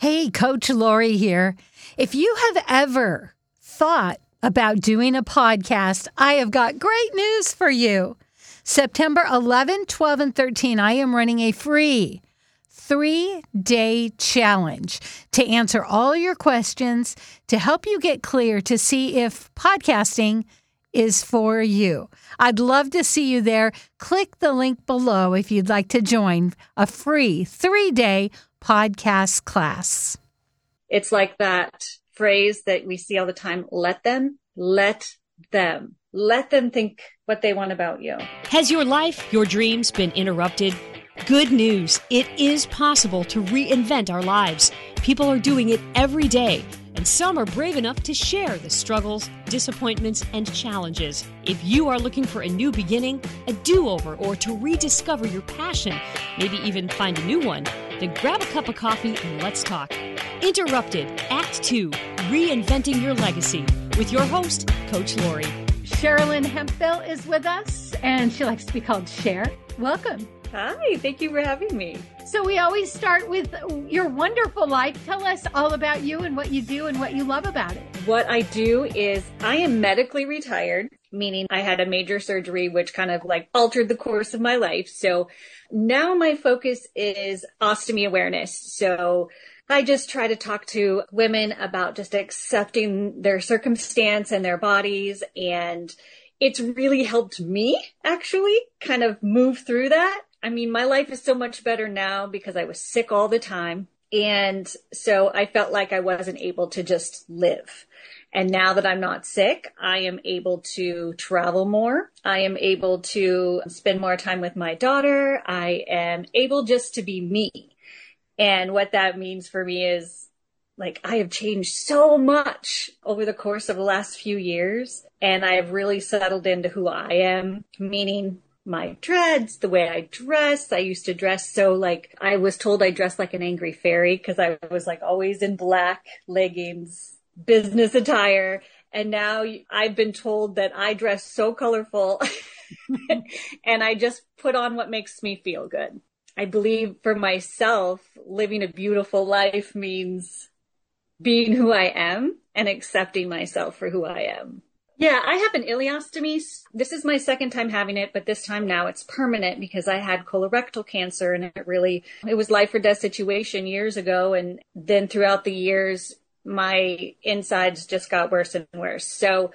Hey, Coach Laurie here. If you have ever thought about doing a podcast, I have got great news for you. September 11, 12, and 13, I am running a free three day challenge to answer all your questions to help you get clear to see if podcasting is for you. I'd love to see you there. Click the link below if you'd like to join a free three day podcast class. It's like that phrase that we see all the time let them, let them, let them think what they want about you. Has your life, your dreams been interrupted? Good news. It is possible to reinvent our lives. People are doing it every day, and some are brave enough to share the struggles, disappointments, and challenges. If you are looking for a new beginning, a do over, or to rediscover your passion, maybe even find a new one, then grab a cup of coffee and let's talk. Interrupted, Act 2 Reinventing Your Legacy with your host, Coach Laurie. Sherilyn Hemphill is with us, and she likes to be called Cher. Welcome. Hi, thank you for having me. So, we always start with your wonderful life. Tell us all about you and what you do and what you love about it. What I do is I am medically retired, meaning I had a major surgery which kind of like altered the course of my life. So, now my focus is ostomy awareness. So, I just try to talk to women about just accepting their circumstance and their bodies. And it's really helped me actually kind of move through that. I mean, my life is so much better now because I was sick all the time. And so I felt like I wasn't able to just live. And now that I'm not sick, I am able to travel more. I am able to spend more time with my daughter. I am able just to be me. And what that means for me is like I have changed so much over the course of the last few years and I have really settled into who I am, meaning my dreads, the way I dress. I used to dress so like I was told I dressed like an angry fairy because I was like always in black leggings, business attire. And now I've been told that I dress so colorful and I just put on what makes me feel good. I believe for myself, living a beautiful life means being who I am and accepting myself for who I am. Yeah, I have an ileostomy. This is my second time having it, but this time now it's permanent because I had colorectal cancer and it really, it was life or death situation years ago. And then throughout the years, my insides just got worse and worse. So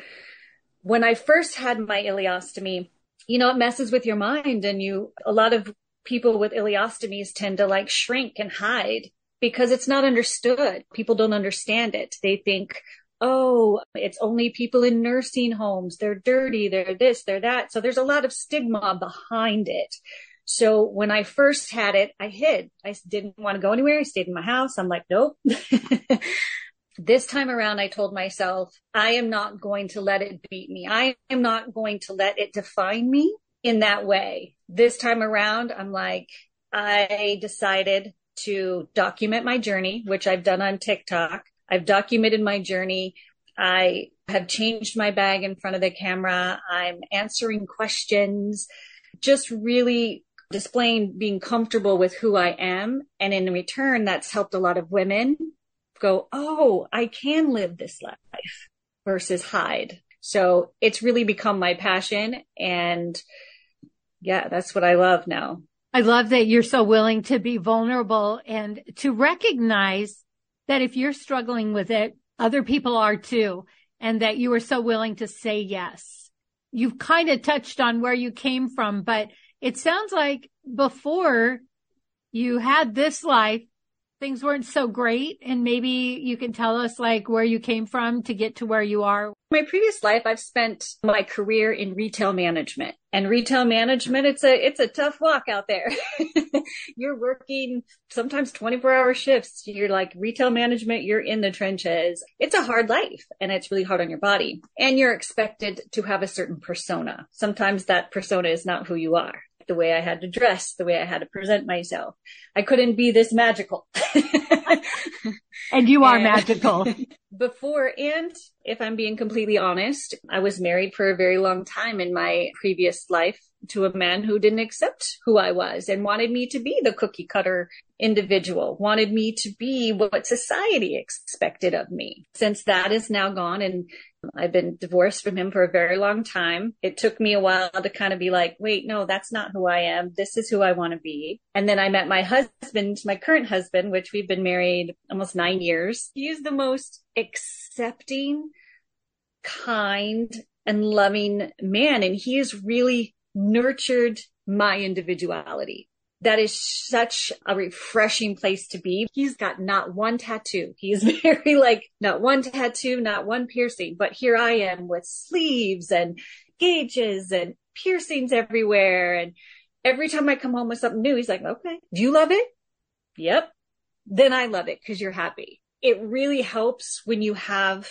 when I first had my ileostomy, you know, it messes with your mind and you, a lot of people with ileostomies tend to like shrink and hide because it's not understood. People don't understand it. They think, oh, it's only people in nursing homes. They're dirty. They're this, they're that. So there's a lot of stigma behind it. So when I first had it, I hid. I didn't want to go anywhere. I stayed in my house. I'm like, nope. this time around, I told myself, I am not going to let it beat me. I am not going to let it define me in that way. This time around, I'm like, I decided to document my journey, which I've done on TikTok. I've documented my journey. I have changed my bag in front of the camera. I'm answering questions, just really displaying being comfortable with who I am. And in return, that's helped a lot of women go, Oh, I can live this life versus hide. So it's really become my passion. And yeah, that's what I love now. I love that you're so willing to be vulnerable and to recognize that if you're struggling with it, other people are too, and that you are so willing to say yes. You've kind of touched on where you came from, but it sounds like before you had this life, things weren't so great. And maybe you can tell us like where you came from to get to where you are. My previous life, I've spent my career in retail management and retail management. It's a, it's a tough walk out there. you're working sometimes 24 hour shifts. You're like retail management. You're in the trenches. It's a hard life and it's really hard on your body and you're expected to have a certain persona. Sometimes that persona is not who you are the way I had to dress, the way I had to present myself. I couldn't be this magical. and you are and magical. Before, and if I'm being completely honest, I was married for a very long time in my previous life to a man who didn't accept who I was and wanted me to be the cookie cutter individual, wanted me to be what society expected of me. Since that is now gone and I've been divorced from him for a very long time. It took me a while to kind of be like, wait, no, that's not who I am. This is who I want to be. And then I met my husband, my current husband, which we've been married almost nine years. He's the most accepting, kind, and loving man. And he is really nurtured my individuality that is such a refreshing place to be. He's got not one tattoo. He's very like, not one tattoo, not one piercing, but here I am with sleeves and gauges and piercings everywhere. And every time I come home with something new, he's like, okay, do you love it? Yep. Then I love it because you're happy. It really helps when you have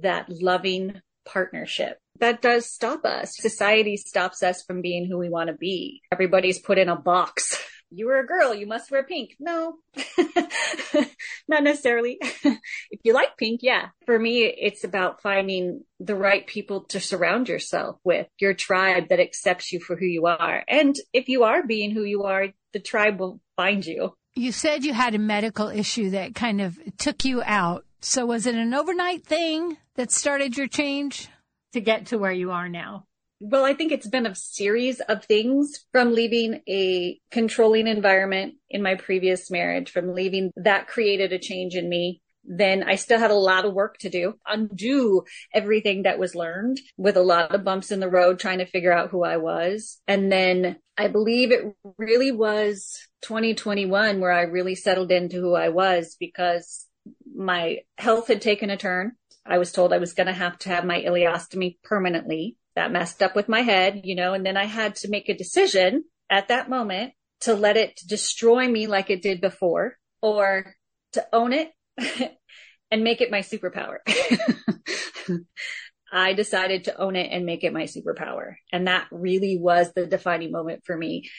that loving partnership that does stop us. Society stops us from being who we want to be. Everybody's put in a box. You were a girl, you must wear pink. No, not necessarily. if you like pink, yeah. For me, it's about finding the right people to surround yourself with, your tribe that accepts you for who you are. And if you are being who you are, the tribe will find you. You said you had a medical issue that kind of took you out. So was it an overnight thing that started your change? to get to where you are now? Well, I think it's been a series of things from leaving a controlling environment in my previous marriage, from leaving that created a change in me. Then I still had a lot of work to do, undo everything that was learned with a lot of bumps in the road, trying to figure out who I was. And then I believe it really was 2021 where I really settled into who I was because my health had taken a turn. I was told I was going to have to have my ileostomy permanently. That messed up with my head, you know, and then I had to make a decision at that moment to let it destroy me like it did before or to own it and make it my superpower. I decided to own it and make it my superpower. And that really was the defining moment for me.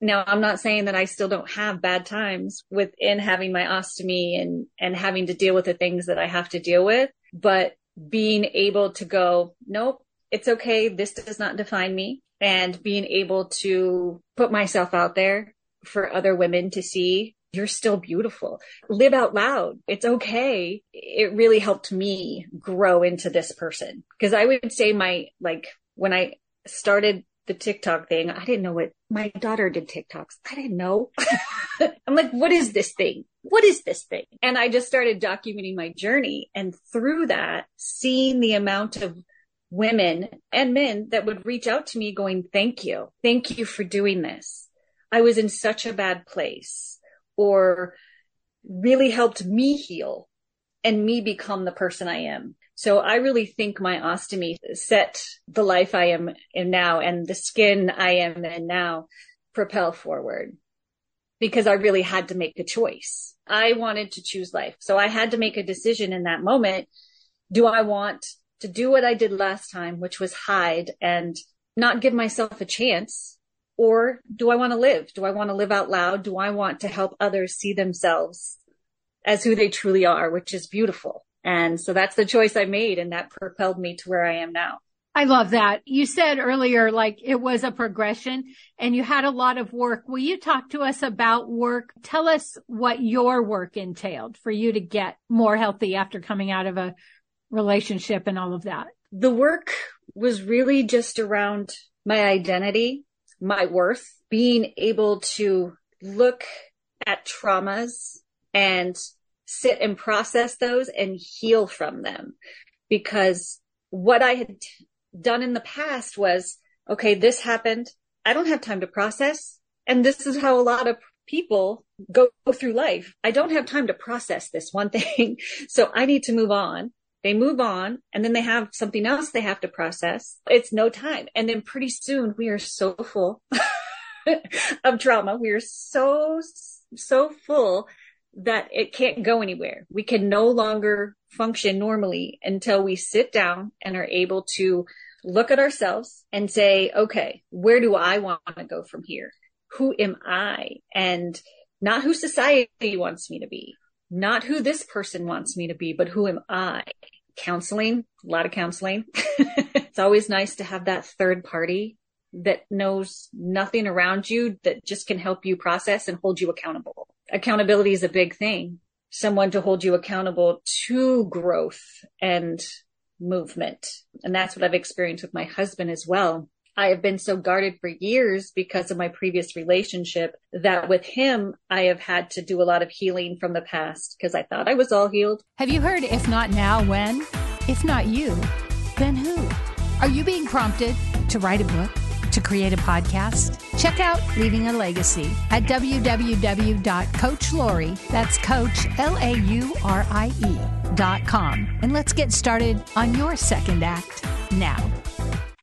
Now, I'm not saying that I still don't have bad times within having my ostomy and, and having to deal with the things that I have to deal with, but being able to go, nope, it's okay. This does not define me. And being able to put myself out there for other women to see you're still beautiful. Live out loud. It's okay. It really helped me grow into this person. Cause I would say my, like, when I started the TikTok thing. I didn't know what my daughter did TikToks. I didn't know. I'm like, what is this thing? What is this thing? And I just started documenting my journey. And through that, seeing the amount of women and men that would reach out to me going, thank you. Thank you for doing this. I was in such a bad place or really helped me heal and me become the person I am. So I really think my ostomy set the life I am in now and the skin I am in now propel forward because I really had to make a choice. I wanted to choose life. So I had to make a decision in that moment. Do I want to do what I did last time, which was hide and not give myself a chance? Or do I want to live? Do I want to live out loud? Do I want to help others see themselves as who they truly are, which is beautiful? And so that's the choice I made and that propelled me to where I am now. I love that. You said earlier, like it was a progression and you had a lot of work. Will you talk to us about work? Tell us what your work entailed for you to get more healthy after coming out of a relationship and all of that. The work was really just around my identity, my worth, being able to look at traumas and sit and process those and heal from them. Because what I had done in the past was, okay, this happened. I don't have time to process. And this is how a lot of people go through life. I don't have time to process this one thing. So I need to move on. They move on and then they have something else they have to process. It's no time. And then pretty soon we are so full of trauma. We are so, so full that it can't go anywhere. We can no longer function normally until we sit down and are able to look at ourselves and say, okay, where do I want to go from here? Who am I? And not who society wants me to be, not who this person wants me to be, but who am I? Counseling, a lot of counseling. it's always nice to have that third party that knows nothing around you that just can help you process and hold you accountable. Accountability is a big thing. Someone to hold you accountable to growth and movement. And that's what I've experienced with my husband as well. I have been so guarded for years because of my previous relationship that with him, I have had to do a lot of healing from the past because I thought I was all healed. Have you heard if not now, when? If not you, then who? Are you being prompted to write a book? To create a podcast? Check out Leaving a Legacy at www.coachlaurie, that's coach, L-A-U-R-I-E dot com. And let's get started on your second act now.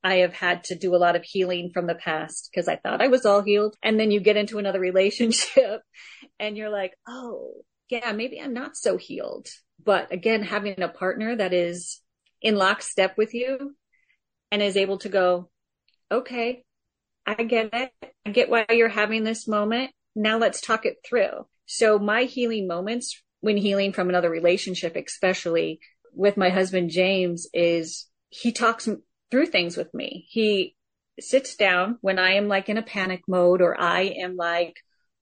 I have had to do a lot of healing from the past because I thought I was all healed. And then you get into another relationship and you're like, oh, yeah, maybe I'm not so healed. But again, having a partner that is in lockstep with you and is able to go, okay, I get it. I get why you're having this moment. Now let's talk it through. So my healing moments when healing from another relationship, especially with my husband, James, is he talks through things with me. He sits down when I am like in a panic mode or I am like,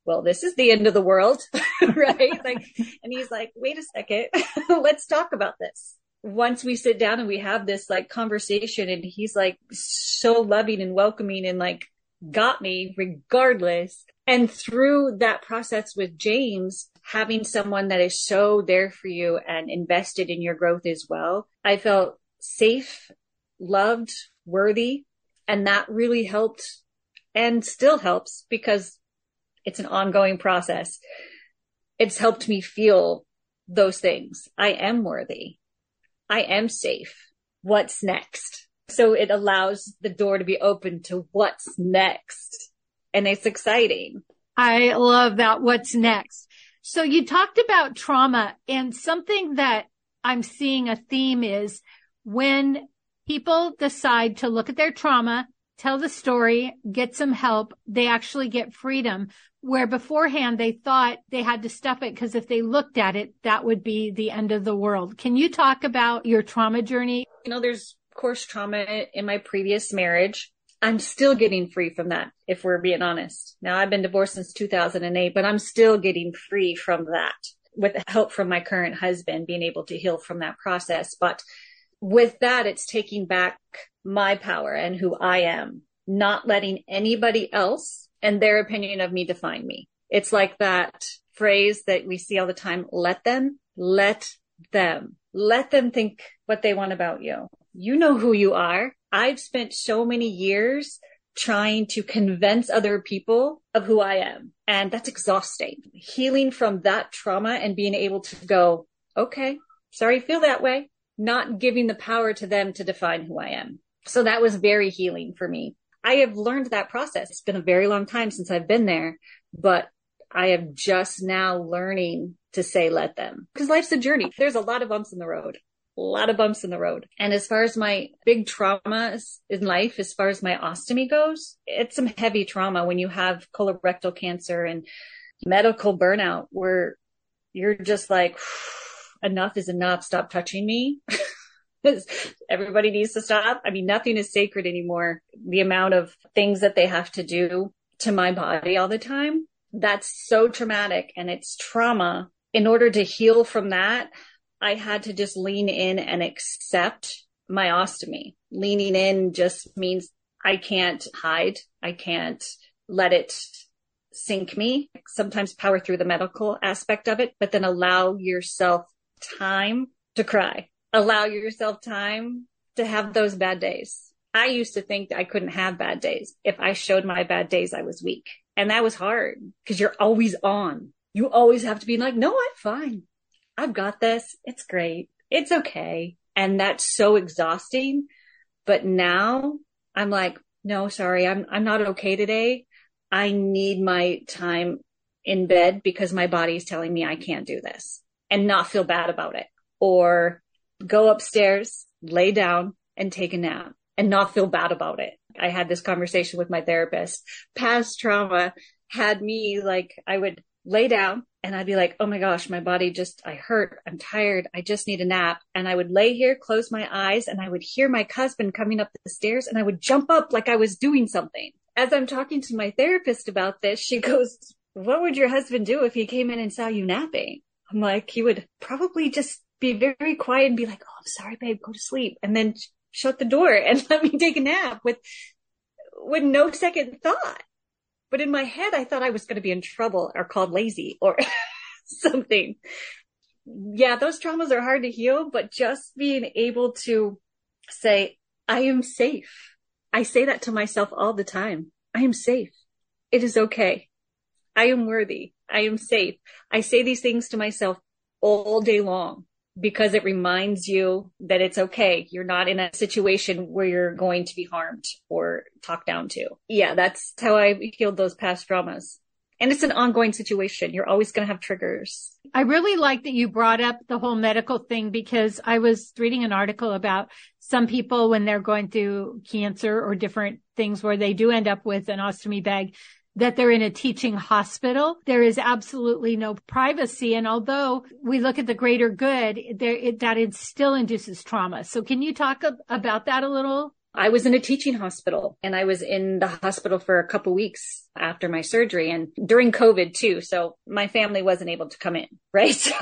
well, this is the end of the world, right? Like, and he's like, wait a second, let's talk about this. Once we sit down and we have this like conversation and he's like so loving and welcoming and like got me regardless. And through that process with James, having someone that is so there for you and invested in your growth as well, I felt safe loved, worthy. And that really helped and still helps because it's an ongoing process. It's helped me feel those things. I am worthy. I am safe. What's next? So it allows the door to be open to what's next. And it's exciting. I love that. What's next? So you talked about trauma and something that I'm seeing a theme is when people decide to look at their trauma, tell the story, get some help, they actually get freedom. Where beforehand they thought they had to stuff it because if they looked at it, that would be the end of the world. Can you talk about your trauma journey? You know, there's of course trauma in my previous marriage. I'm still getting free from that, if we're being honest. Now I've been divorced since 2008, but I'm still getting free from that with help from my current husband, being able to heal from that process. But with that, it's taking back my power and who I am, not letting anybody else and their opinion of me define me. It's like that phrase that we see all the time. Let them, let them, let them think what they want about you. You know who you are. I've spent so many years trying to convince other people of who I am. And that's exhausting. Healing from that trauma and being able to go, okay, sorry, feel that way not giving the power to them to define who I am. So that was very healing for me. I have learned that process. It's been a very long time since I've been there, but I am just now learning to say let them because life's a journey. There's a lot of bumps in the road, a lot of bumps in the road. And as far as my big traumas in life, as far as my ostomy goes, it's some heavy trauma when you have colorectal cancer and medical burnout where you're just like, enough is enough. Stop touching me. Everybody needs to stop. I mean, nothing is sacred anymore. The amount of things that they have to do to my body all the time, that's so traumatic and it's trauma. In order to heal from that, I had to just lean in and accept my ostomy. Leaning in just means I can't hide. I can't let it sink me. Sometimes power through the medical aspect of it, but then allow yourself time to cry. Allow yourself time to have those bad days. I used to think I couldn't have bad days. If I showed my bad days, I was weak. And that was hard because you're always on. You always have to be like, no, I'm fine. I've got this. It's great. It's okay. And that's so exhausting. But now I'm like, no, sorry, I'm, I'm not okay today. I need my time in bed because my body is telling me I can't do this and not feel bad about it or go upstairs, lay down and take a nap and not feel bad about it. I had this conversation with my therapist. Past trauma had me like, I would lay down and I'd be like, oh my gosh, my body just, I hurt. I'm tired. I just need a nap. And I would lay here, close my eyes, and I would hear my husband coming up the stairs and I would jump up like I was doing something. As I'm talking to my therapist about this, she goes, what would your husband do if he came in and saw you napping? I'm like, he would probably just be very quiet and be like, oh, I'm sorry, babe, go to sleep. And then shut the door and let me take a nap with, with no second thought. But in my head, I thought I was going to be in trouble or called lazy or something. Yeah, those traumas are hard to heal, but just being able to say, I am safe. I say that to myself all the time. I am safe. It is okay. I am worthy. I am safe. I say these things to myself all day long because it reminds you that it's okay. You're not in a situation where you're going to be harmed or talked down to. Yeah, that's how I healed those past traumas. And it's an ongoing situation. You're always going to have triggers. I really like that you brought up the whole medical thing because I was reading an article about some people when they're going through cancer or different things where they do end up with an ostomy bag that they're in a teaching hospital. There is absolutely no privacy. And although we look at the greater good, there, it, that it still induces trauma. So can you talk about that a little? I was in a teaching hospital and I was in the hospital for a couple weeks after my surgery and during COVID too. So my family wasn't able to come in, right? So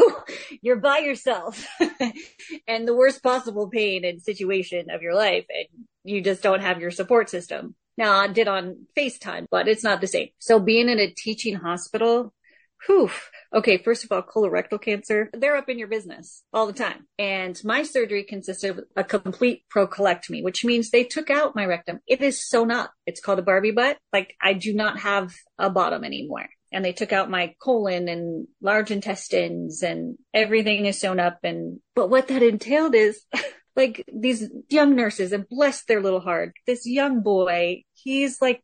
you're by yourself and the worst possible pain and situation of your life and you just don't have your support system. Now I did on FaceTime, but it's not the same. So being in a teaching hospital, whew. Okay. First of all, colorectal cancer, they're up in your business all the time. And my surgery consisted of a complete proctocolectomy, which means they took out my rectum. It is sewn up. It's called a Barbie butt. Like I do not have a bottom anymore and they took out my colon and large intestines and everything is sewn up. And, but what that entailed is like these young nurses and bless their little heart. This young boy, he's like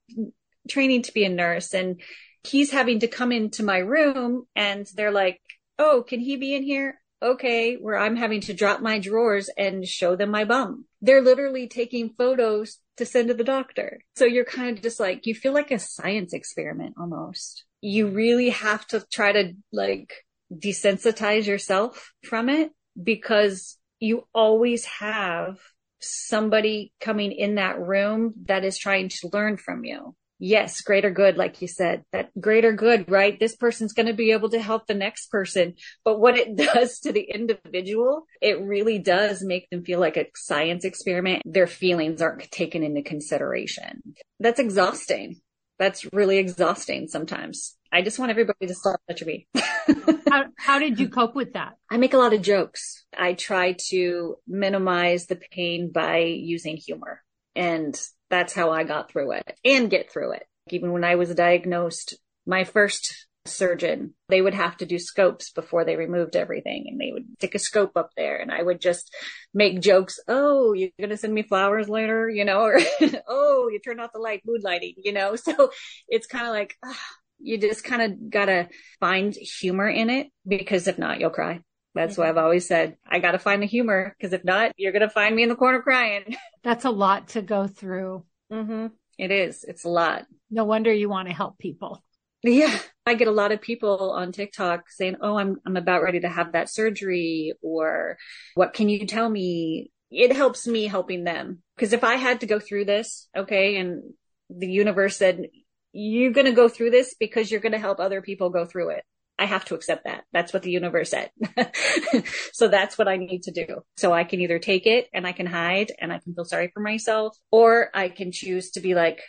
training to be a nurse and he's having to come into my room and they're like, Oh, can he be in here? Okay. Where I'm having to drop my drawers and show them my bum. They're literally taking photos to send to the doctor. So you're kind of just like, you feel like a science experiment almost. You really have to try to like desensitize yourself from it because you always have somebody coming in that room that is trying to learn from you. Yes, greater good, like you said, that greater good, right? This person's going to be able to help the next person. But what it does to the individual, it really does make them feel like a science experiment. Their feelings aren't taken into consideration. That's exhausting. That's really exhausting sometimes. I just want everybody to stop touching me. how, how did you cope with that? I make a lot of jokes. I try to minimize the pain by using humor. And that's how I got through it and get through it. Even when I was diagnosed, my first surgeon, they would have to do scopes before they removed everything and they would stick a scope up there and I would just make jokes. Oh, you're going to send me flowers later, you know, or, oh, you turn off the light, mood lighting, you know, so it's kind of like, ah, you just kind of gotta find humor in it because if not, you'll cry. That's mm-hmm. why I've always said I got to find the humor because if not, you're going to find me in the corner crying. That's a lot to go through. Mm-hmm. It is. It's a lot. No wonder you want to help people. Yeah. I get a lot of people on TikTok saying, Oh, I'm, I'm about ready to have that surgery or what can you tell me? It helps me helping them. Cause if I had to go through this, okay, and the universe said, you're going to go through this because you're going to help other people go through it. I have to accept that. That's what the universe said. so that's what I need to do. So I can either take it and I can hide and I can feel sorry for myself, or I can choose to be like,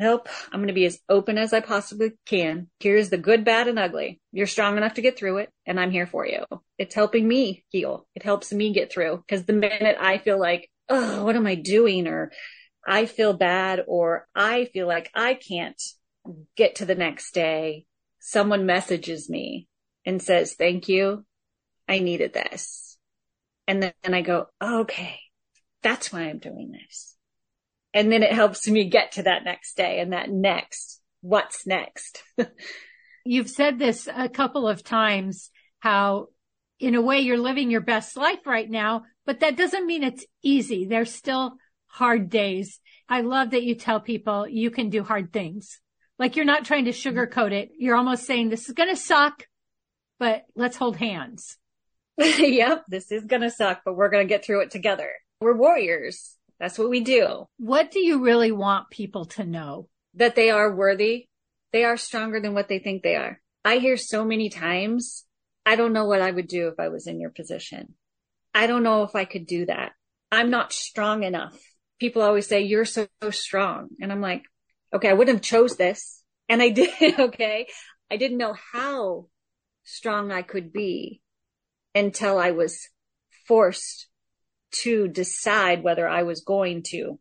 nope, I'm going to be as open as I possibly can. Here's the good, bad, and ugly. You're strong enough to get through it and I'm here for you. It's helping me heal. It helps me get through because the minute I feel like, oh, what am I doing? Or I feel bad or I feel like I can't get to the next day. Someone messages me and says, thank you. I needed this. And then I go, okay, that's why I'm doing this. And then it helps me get to that next day and that next, what's next? You've said this a couple of times, how in a way you're living your best life right now, but that doesn't mean it's easy. There's still hard days. I love that you tell people you can do hard things. Like you're not trying to sugarcoat it. You're almost saying this is going to suck, but let's hold hands. yep, this is going to suck, but we're going to get through it together. We're warriors. That's what we do. What do you really want people to know? That they are worthy. They are stronger than what they think they are. I hear so many times, I don't know what I would do if I was in your position. I don't know if I could do that. I'm not strong enough. People always say, you're so, so strong. And I'm like, okay, I wouldn't have chose this. And I did. Okay. I didn't know how strong I could be until I was forced to decide whether I was going to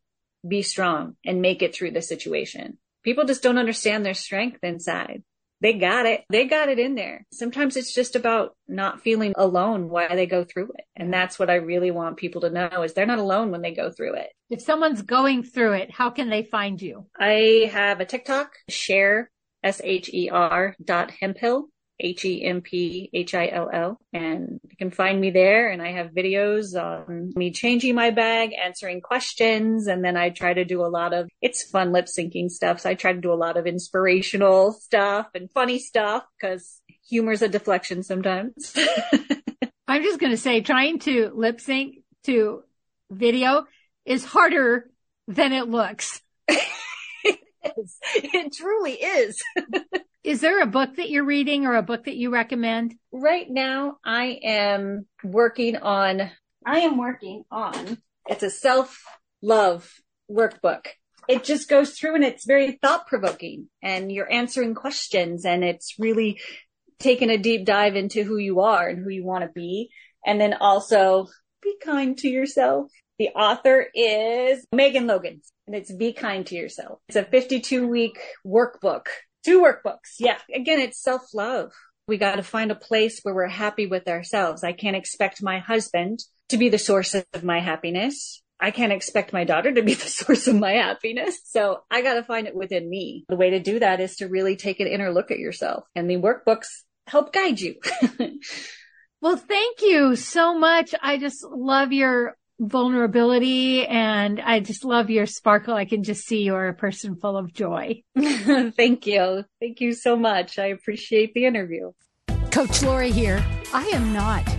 be strong and make it through the situation. People just don't understand their strength inside. They got it. They got it in there. Sometimes it's just about not feeling alone while they go through it. And that's what I really want people to know is they're not alone when they go through it. If someone's going through it, how can they find you? I have a TikTok, share, S-H-E-R dot Hemphill. H-E-M-P-H-I-L-L. And you can find me there. And I have videos on me changing my bag, answering questions. And then I try to do a lot of, it's fun lip syncing stuff. So I try to do a lot of inspirational stuff and funny stuff because humor's a deflection sometimes. I'm just going to say trying to lip sync to video is harder than it looks. it is. It truly is. Is there a book that you're reading or a book that you recommend? Right now, I am working on, I am working on, it's a self love workbook. It just goes through and it's very thought provoking and you're answering questions and it's really taking a deep dive into who you are and who you want to be. And then also be kind to yourself. The author is Megan Logan and it's Be Kind to Yourself. It's a 52 week workbook Two workbooks. Yeah. Again, it's self love. We got to find a place where we're happy with ourselves. I can't expect my husband to be the source of my happiness. I can't expect my daughter to be the source of my happiness. So I got to find it within me. The way to do that is to really take an inner look at yourself and the workbooks help guide you. well, thank you so much. I just love your vulnerability and I just love your sparkle. I can just see you're a person full of joy. Thank you. Thank you so much. I appreciate the interview. Coach Laurie here. I am not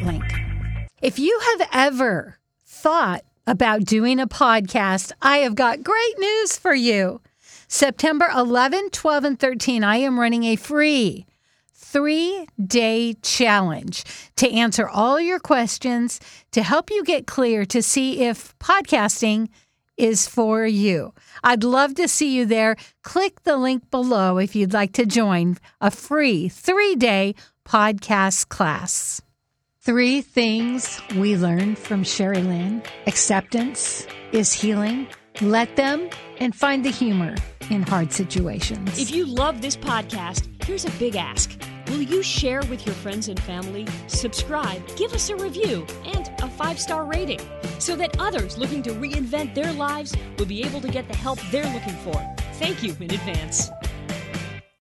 link. If you have ever thought about doing a podcast, I have got great news for you. September 11, 12, and 13, I am running a free three day challenge to answer all your questions to help you get clear to see if podcasting is for you. I'd love to see you there. Click the link below if you'd like to join a free three day podcast class. Three things we learned from Sherilyn acceptance is healing. Let them and find the humor in hard situations. If you love this podcast, here's a big ask. Will you share with your friends and family, subscribe, give us a review, and a five star rating so that others looking to reinvent their lives will be able to get the help they're looking for? Thank you in advance.